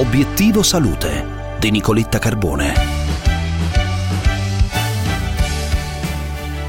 Obiettivo Salute di Nicoletta Carbone.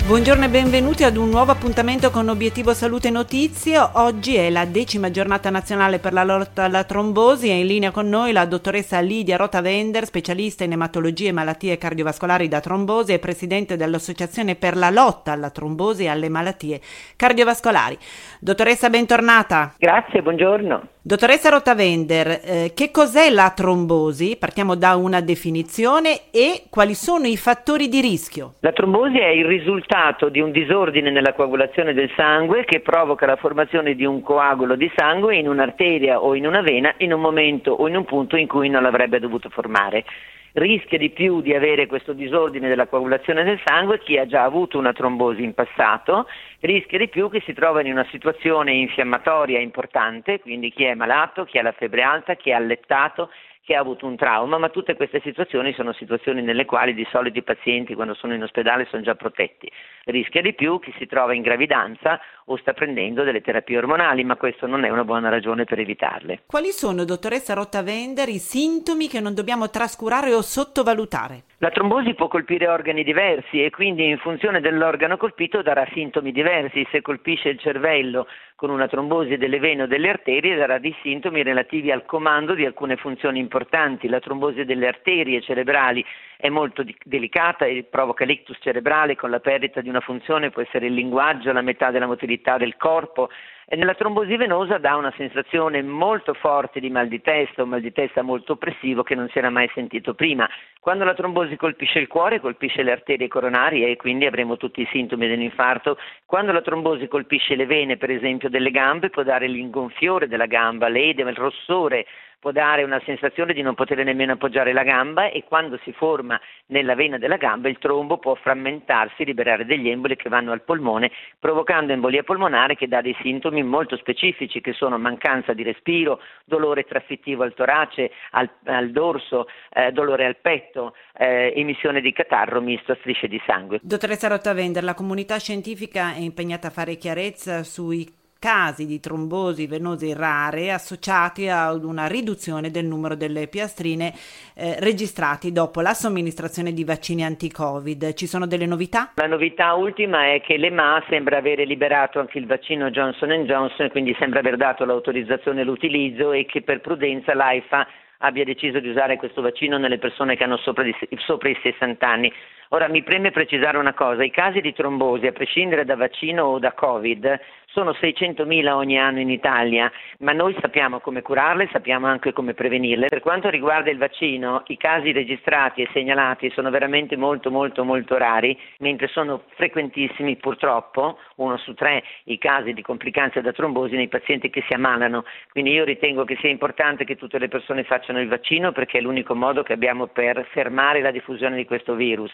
Buongiorno e benvenuti ad un nuovo appuntamento con Obiettivo Salute Notizie. Oggi è la decima giornata nazionale per la lotta alla trombosi e in linea con noi la dottoressa Lidia Rotavender, specialista in ematologie e malattie cardiovascolari da trombosi e presidente dell'Associazione per la lotta alla trombosi e alle malattie cardiovascolari. Dottoressa, bentornata. Grazie, buongiorno. Dottoressa Rotavender, eh, che cos'è la trombosi? Partiamo da una definizione e quali sono i fattori di rischio? La trombosi è il risultato di un disordine nella coagulazione del sangue che provoca la formazione di un coagulo di sangue in un'arteria o in una vena in un momento o in un punto in cui non l'avrebbe dovuto formare rischia di più di avere questo disordine della coagulazione del sangue chi ha già avuto una trombosi in passato, rischia di più che si trova in una situazione infiammatoria importante, quindi chi è malato, chi ha la febbre alta, chi è allettato, chi ha avuto un trauma, ma tutte queste situazioni sono situazioni nelle quali di solito i pazienti quando sono in ospedale sono già protetti. Rischia di più chi si trova in gravidanza o sta prendendo delle terapie ormonali, ma questo non è una buona ragione per evitarle. Quali sono, dottoressa Rottavender, i sintomi che non dobbiamo trascurare o sottovalutare? La trombosi può colpire organi diversi e quindi in funzione dell'organo colpito darà sintomi diversi. Se colpisce il cervello con una trombosi delle vene o delle arterie darà dei sintomi relativi al comando di alcune funzioni importanti. La trombosi delle arterie cerebrali è molto di- delicata e provoca l'ictus cerebrale con la perdita di una funzione, può essere il linguaggio, la metà della motilità del corpo, e nella trombosi venosa dà una sensazione molto forte di mal di testa, un mal di testa molto oppressivo che non si era mai sentito prima. Quando la trombosi colpisce il cuore, colpisce le arterie coronarie e quindi avremo tutti i sintomi dell'infarto. Quando la trombosi colpisce le vene, per esempio, delle gambe, può dare l'ingonfiore della gamba, l'edema, il rossore, può dare una sensazione di non poter nemmeno appoggiare la gamba e quando si forma nella vena della gamba il trombo può frammentarsi, liberare degli emboli che vanno al polmone, provocando embolia polmonare che dà dei sintomi molto specifici che sono mancanza di respiro, dolore traffittivo al torace, al, al dorso, eh, dolore al petto, eh, emissione di catarro misto a strisce di sangue. Dottoressa Rottavender, la comunità scientifica è impegnata a fare chiarezza sui casi di trombosi venosi rare associati ad una riduzione del numero delle piastrine eh, registrati dopo la somministrazione di vaccini anti-Covid. Ci sono delle novità? La novità ultima è che l'EMA sembra avere liberato anche il vaccino Johnson Johnson, quindi sembra aver dato l'autorizzazione all'utilizzo e che per prudenza l'AIFA abbia deciso di usare questo vaccino nelle persone che hanno sopra, di, sopra i 60 anni. Ora mi preme precisare una cosa, i casi di trombosi, a prescindere da vaccino o da Covid, sono 600.000 ogni anno in Italia, ma noi sappiamo come curarle, sappiamo anche come prevenirle. Per quanto riguarda il vaccino, i casi registrati e segnalati sono veramente molto molto molto rari, mentre sono frequentissimi purtroppo, uno su tre, i casi di complicanze da trombosi nei pazienti che si ammalano. Quindi io ritengo che sia importante che tutte le persone facciano il vaccino perché è l'unico modo che abbiamo per fermare la diffusione di questo virus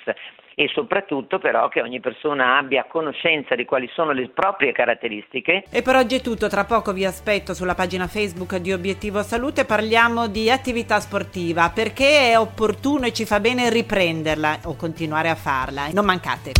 e soprattutto però che ogni persona abbia conoscenza di quali sono le proprie caratteristiche. E per oggi è tutto, tra poco vi aspetto sulla pagina Facebook di Obiettivo Salute, parliamo di attività sportiva, perché è opportuno e ci fa bene riprenderla o continuare a farla. Non mancate.